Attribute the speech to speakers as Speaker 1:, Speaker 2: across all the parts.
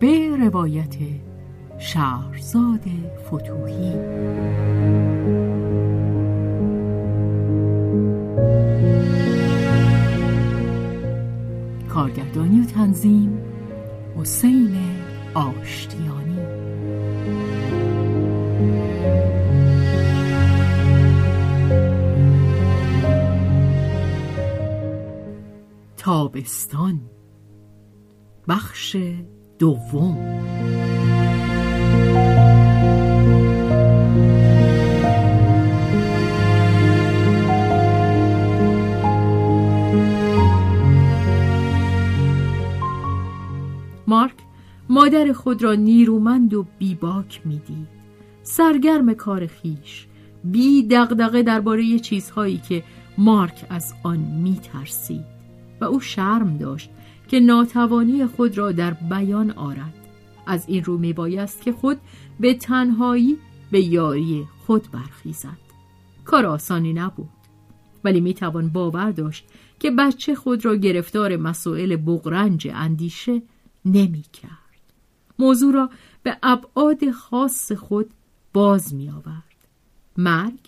Speaker 1: به روایت شهرزاد فتوحی کارگردانی و تنظیم حسین آشتیانی. تابستان بخش دوم. مارک مادر خود را نیرومند و بیباک می‌دید. سرگرم کار خیش بی دغدغه درباره چیزهایی که مارک از آن میترسید. و او شرم داشت. که ناتوانی خود را در بیان آرد از این رو میبایست که خود به تنهایی به یاری خود برخیزد کار آسانی نبود ولی می‌توان باور داشت که بچه خود را گرفتار مسائل بغرنج اندیشه نمی کرد. موضوع را به ابعاد خاص خود باز می آورد. مرگ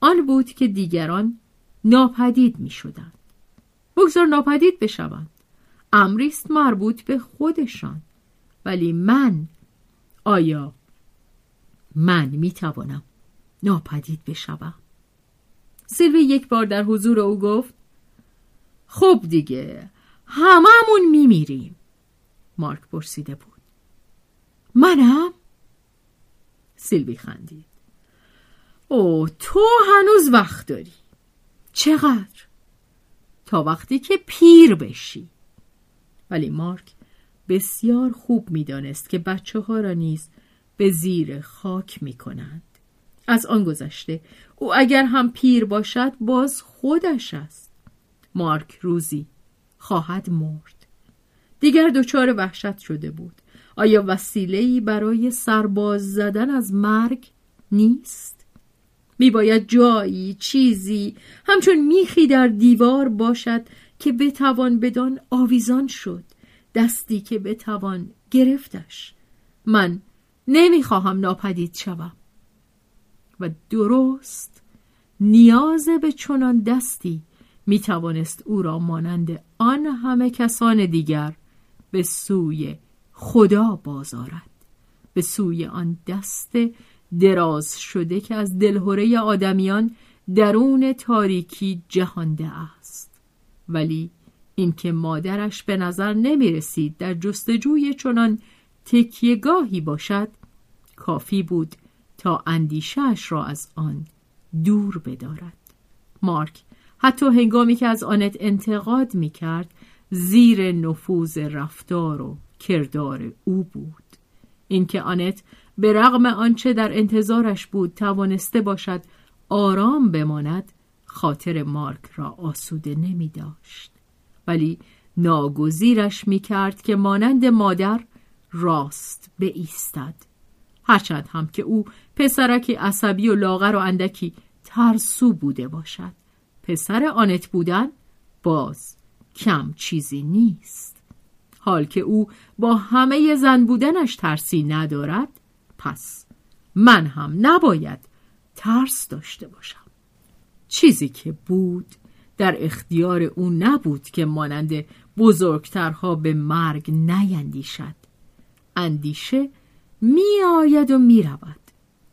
Speaker 1: آن بود که دیگران ناپدید می شدند. بگذار ناپدید بشوند. امریست مربوط به خودشان. ولی من آیا من می توانم ناپدید بشوم؟ سیلوی یک بار در حضور او گفت خب دیگه هممون میمیریم مارک پرسیده بود منم؟ سیلوی خندید او تو هنوز وقت داری چقدر؟ تا وقتی که پیر بشی ولی مارک بسیار خوب می‌دانست که بچه ها را نیز به زیر خاک می کنند. از آن گذشته او اگر هم پیر باشد باز خودش است. مارک روزی خواهد مرد. دیگر دچار وحشت شده بود. آیا وسیله‌ای برای سرباز زدن از مرگ نیست؟ میباید جایی چیزی همچون میخی در دیوار باشد که بتوان بدان آویزان شد دستی که بتوان گرفتش. من نمی‌خواهم ناپدید شوم. و درست نیاز به چنان دستی می توانست او را مانند آن همه کسان دیگر به سوی خدا بازارد. به سوی آن دست دراز شده که از دلهوره آدمیان درون تاریکی جهانده است. ولی اینکه مادرش به نظر نمی رسید در جستجوی چنان تکیهگاهی باشد کافی بود تا اندیشهش را از آن دور بدارد. مارک حتی هنگامی که از آنت انتقاد می کرد زیر نفوذ رفتار و کردار او بود. اینکه آنت به رغم آنچه در انتظارش بود توانسته باشد آرام بماند خاطر مارک را آسوده نمی داشت ولی ناگزیرش می کرد که مانند مادر راست ایستد هرچند هم که او پسرکی عصبی و لاغر و اندکی ترسو بوده باشد. پسر آنت بودن باز کم چیزی نیست. حال که او با همه زن بودنش ترسی ندارد پس من هم نباید ترس داشته باشم. چیزی که بود در اختیار او نبود که مانند بزرگترها به مرگ نیندیشد. اندیشه می آید و می رود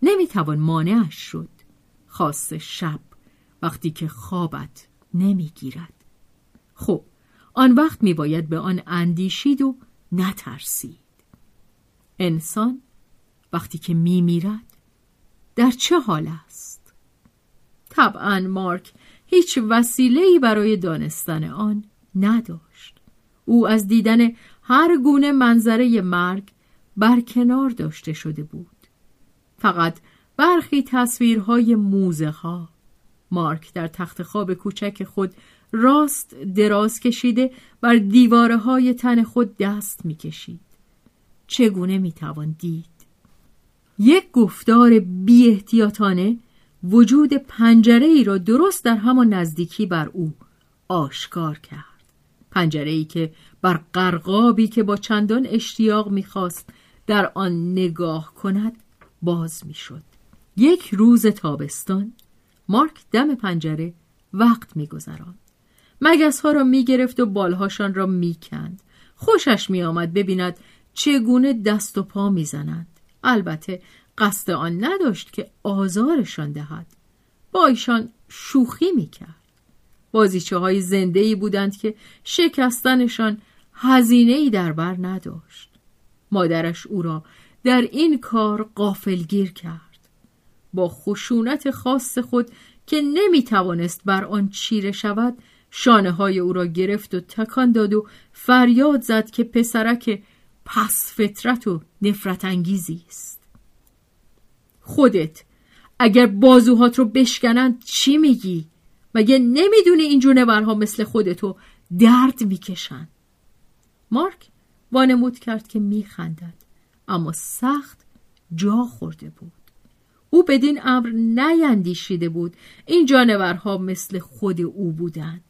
Speaker 1: نمی توان مانعش شد. خاص شب وقتی که خوابت نمی گیرد خب آن وقت می باید به آن اندیشید و نترسید. انسان وقتی که می میرد در چه حال است؟ طبعا مارک هیچ وسیله‌ای برای دانستن آن نداشت. او از دیدن هر گونه منظره مرگ برکنار داشته شده بود. فقط برخی تصویرهای موزه ها مارک در تخت خواب کوچک خود راست دراز کشیده بر دیواره های تن خود دست می‌کشید. چگونه می‌توان دید؟ یک گفتار بی احتیاطانه وجود پنجره ای را درست در همان نزدیکی بر او آشکار کرد. پنجره ای که بر قرقابی که با چندان اشتیاق می‌خواست در آن نگاه کند باز می‌شد. یک روز تابستان مارک دم پنجره وقت میگذراند. مگس ها را می‌گرفت و بالهاشان را می‌کند. خوشش میآمد ببیند چگونه دست و پا می‌زنند. البته قصد آن نداشت که آزارشان دهد. با ایشان شوخی می‌کرد. بازیچه های زنده ای بودند که شکستنشان هزینه ای در بر نداشت. مادرش او را در این کار قافلگیر کرد. با خشونت خاص خود که نمی توانست بر آن چیره شود شانه های او را گرفت و تکان داد و فریاد زد که پسرک پس فطرت و نفرت انگیزی است. خودت. اگر بازوهات رو بشکنند چی میگی؟ مگه نمی‌دونی این جونورها مثل خودتو درد می‌کشن؟ مارک وانمود کرد که میخندد اما سخت جا خورده بود. او بدین امر نیندیشیده بود این جانورها مثل خود او بودند.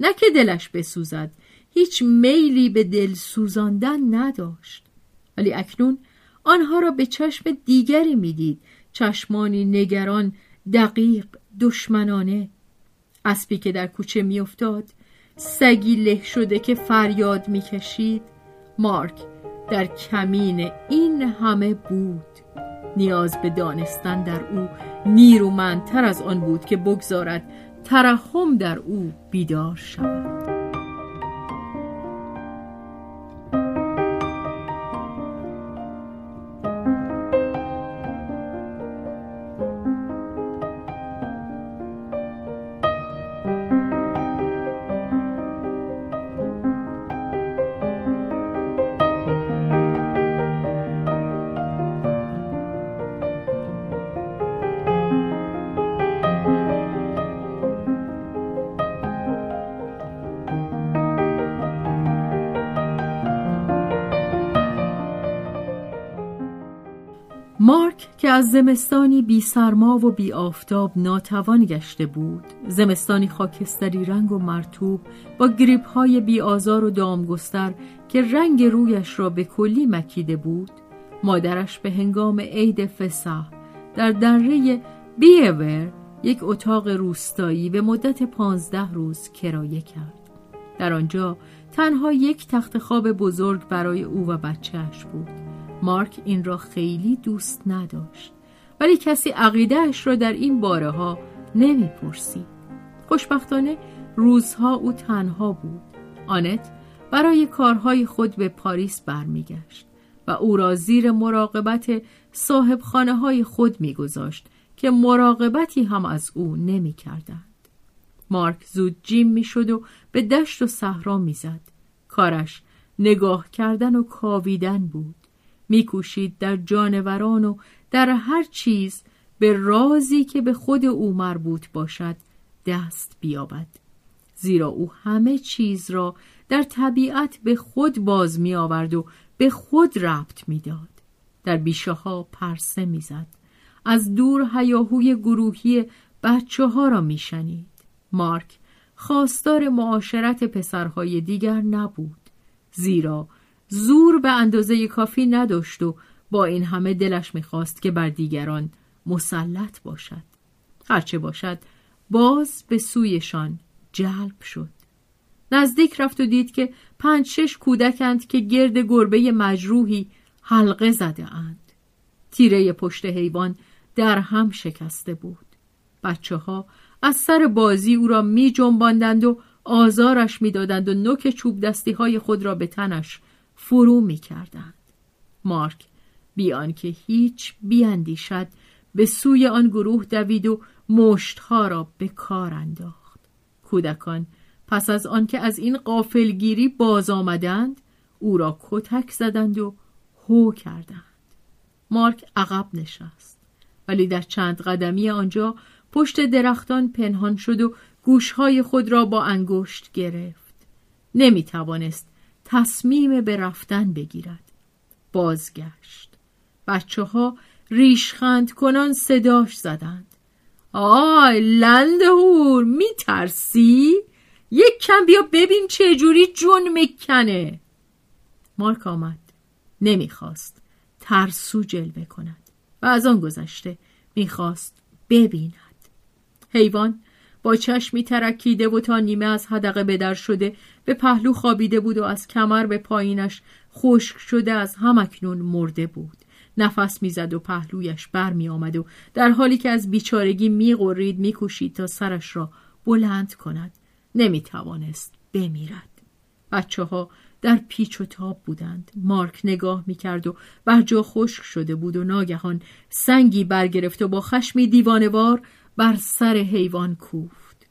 Speaker 1: نه که دلش بسوزد هیچ میلی به دل سوزاندن نداشت. ولی اکنون آنها را به چشم دیگری می‌دید. چشمانی نگران دقیق دشمنانه. اسبی که در کوچه میافتاد سگی له شده که فریاد می‌کشید. مارک در کمین این همه بود. نیاز به دانستن در او نیرومندتر از آن بود که بگذارد ترحم در او بیدار شود. که از زمستانی بی سرما و بی آفتاب ناتوان گشته بود. زمستانی خاکستری رنگ و مرتوب با گریپ های بی آزار و دامگستر که رنگ رویش را به کلی مکیده بود. مادرش به هنگام عید فسح در دره بیور یک اتاق روستایی به مدت پانزده روز کرایه کرد. در آنجا تنها یک تخت خواب بزرگ برای او و بچهش بود. مارک این را خیلی دوست نداشت ولی کسی عقیدهش را در این باره ها نمی‌پرسید خوشبختانه روزها او تنها بود آنت برای کارهای خود به پاریس برمیگشت و او را زیر مراقبت صاحب خانه های خود میگذاشت که مراقبتی هم از او نمی‌کردند. مارک زود جیم می‌شد و به دشت و صحرا می‌زد. کارش نگاه کردن و کاویدن بود. میکوشید در جانوران و در هر چیز به رازی که به خود او مربوط باشد دست بیابد زیرا او همه چیز را در طبیعت به خود باز می آورد و به خود ربط می‌داد. در بیشه ها پرسه می‌زد. از دور هیاهوی گروهی بچه ها را میشنید. مارک خواستار معاشرت پسرهای دیگر نبود. زیرا زور به اندازه کافی نداشت و با این همه دلش می‌خواست که بر دیگران مسلط باشد هرچه باشد باز به سویشان جلب شد نزدیک رفت و دید که پنج شش کودکند که گرد گربه مجروحی حلقه زده اند. تیره پشت حیوان در هم شکسته بود. بچه ها از سر بازی او را می و آزارش می‌دادند و نوک چوب دستی های خود را به تنش فرو می کردند. مارک بیان که هیچ بیاندیشد به سوی آن گروه دوید و مشتها را به کار انداخت. کودکان پس از آنکه از این قافلگیری باز آمدند او را کتک زدند و هو کردند. مارک عقب نشست ولی در چند قدمی آنجا پشت درختان پنهان شد و گوشهای خود را با انگشت گرفت. نمی توانست تصمیم به رفتن بگیرد. بازگشت. بچه ها ریشخند کنان صداش زدند. آی لندهور می ترسی؟ یک کم بیا ببین چه جوری جون می‌کنه مارک آمد نمی‌خواست ترسو جلوه کند و از آن گذشته می‌خواست ببیند حیوان با چشمی ترکیده و تا نیمه از حدقه بدر شده به پهلو خوابیده بود و از کمر به پایینش خشک شده از همکنون مرده بود. نفس می‌زد و پهلویش بر می آمد و در حالی که از بیچارگی می غرید می کشید تا سرش را بلند کند. نمی توانست بمیرد. بچه ها در پیچ و تاب بودند. مارک نگاه می کرد و بر جا خشک شده بود و ناگهان سنگی برگرفت و با خشمی دیوانوار بر سر حیوان کوفت.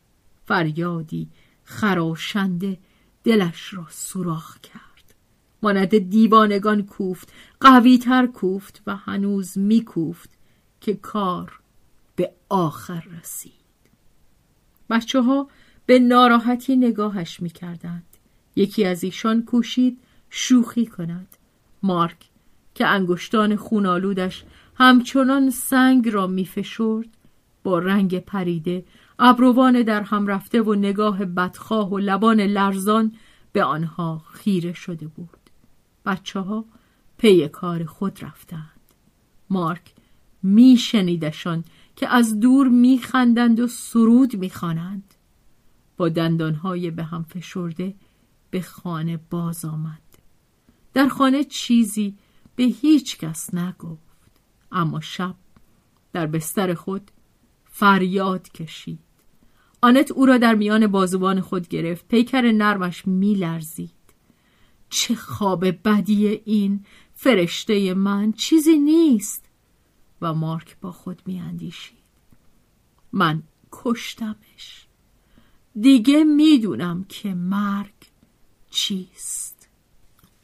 Speaker 1: فریادی خراشنده دلش را سوراخ کرد. مانند دیوانگان کوفت قویتر کوفت و هنوز میکوفت که کار به آخر رسید. بچه ها به ناراحتی نگاهش می‌کردند. یکی از ایشان کوشید شوخی کند. مارک که انگشتان خونالودش همچنان سنگ را میفشرد با رنگ پریده ابروان در هم رفته و نگاه بدخواه و لبان لرزان به آنها خیره شده بود. بچه ها پی کار خود رفتند. مارک میشنیدشان که از دور میخندند و سرود می‌خوانند. با دندانهای به هم فشرده به خانه باز آمد. در خانه چیزی به هیچ کس نگفت. اما شب در بستر خود فریاد کشید. آنت او را در میان بازوان خود گرفت. پیکر نرمش میلرزید. چه خواب بدی این! فرشته من چیزی نیست! و مارک با خود میاندیشید. من کشتمش. دیگه می‌دونم که مرگ چیست.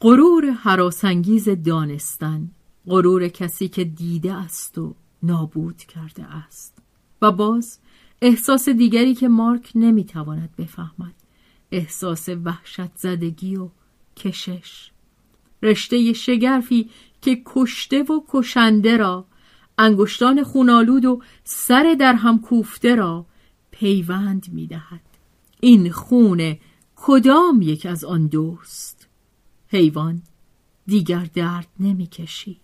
Speaker 1: غرور حراسانگیز دانستن. غرور کسی که دیده است و نابود کرده است. و باز احساس دیگری که مارک نمی‌تواند بفهمد. احساس وحشت زدگی و کشش. رشته شگرفی که کشته و کشنده را انگشتان خونالود و سر در هم کوفته را پیوند می‌دهد. این خون کدام یک از آن دوست؟ حیوان دیگر درد نمی‌کشید.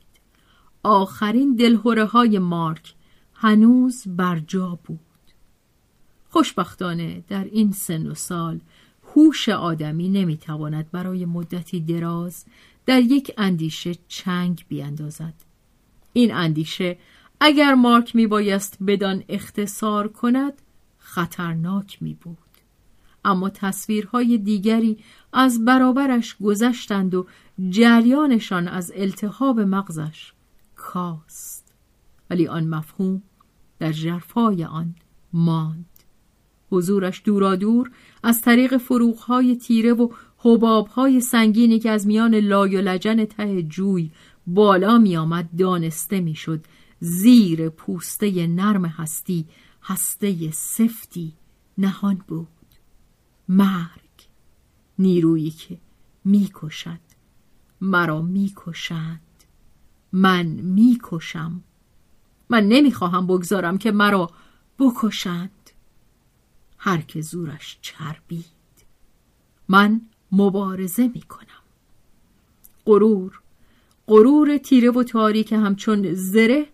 Speaker 1: آخرین دلهوره های مارک هنوز بر جا بود. خوشبختانه در این سن و سال هوش آدمی نمی‌تواند برای مدتی دراز در یک اندیشه چنگ بیاندازد. این اندیشه اگر مارک میبایست بدان اختصار کند خطرناک می بود اما تصویرهای دیگری از برابرش گذشتند و جریانشان از التهاب مغزش کاست. ولی آن مفهوم در جرفای آن ماند. حضورش دورادور از طریق فروغهای تیره و حبابهای سنگینی که از میان لای و لجن ته جوی بالا می آمد دانسته می شد زیر پوسته نرم هستی هسته سفتی نهان بود. مرگ نیرویی که می‌کشد مرا می‌کشند. من می‌کشم. من نمی‌خواهم بگذارم که مرا بکشند. هر که زورش چربید. من مبارزه می‌کنم. غرور غرور تیره و تاریک همچون زره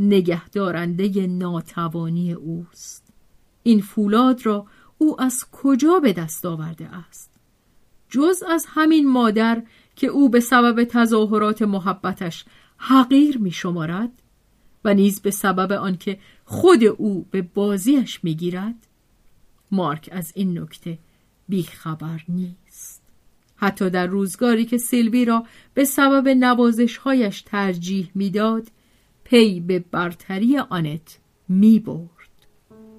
Speaker 1: نگهدارنده ناتوانی اوست. این فولاد را او از کجا به دست آورده است؟ جز از همین مادر که او به سبب تظاهرات محبتش حقیر می شمارد و نیز به سبب آنکه خود او به بازیش می گیرد مارک از این نکته بیخبر نیست. حتی در روزگاری که سیلوی را به سبب نوازشهایش ترجیح می‌داد پی به برتری آنت می برد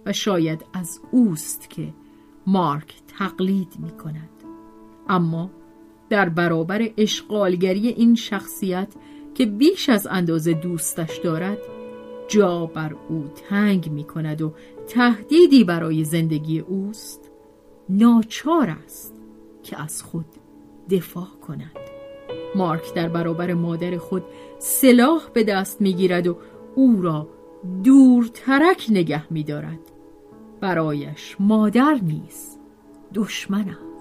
Speaker 1: و شاید از اوست که مارک تقلید می کند اما در برابر اشغالگری این شخصیت که بیش از اندازه دوستش دارد جا بر او تنگ می کند و تهدیدی برای زندگی اوست ناچار است که از خود دفاع کند. مارک در برابر مادر خود سلاح به دست می گیرد و او را دورترک نگه می دارد برایش مادر نیست دشمن است.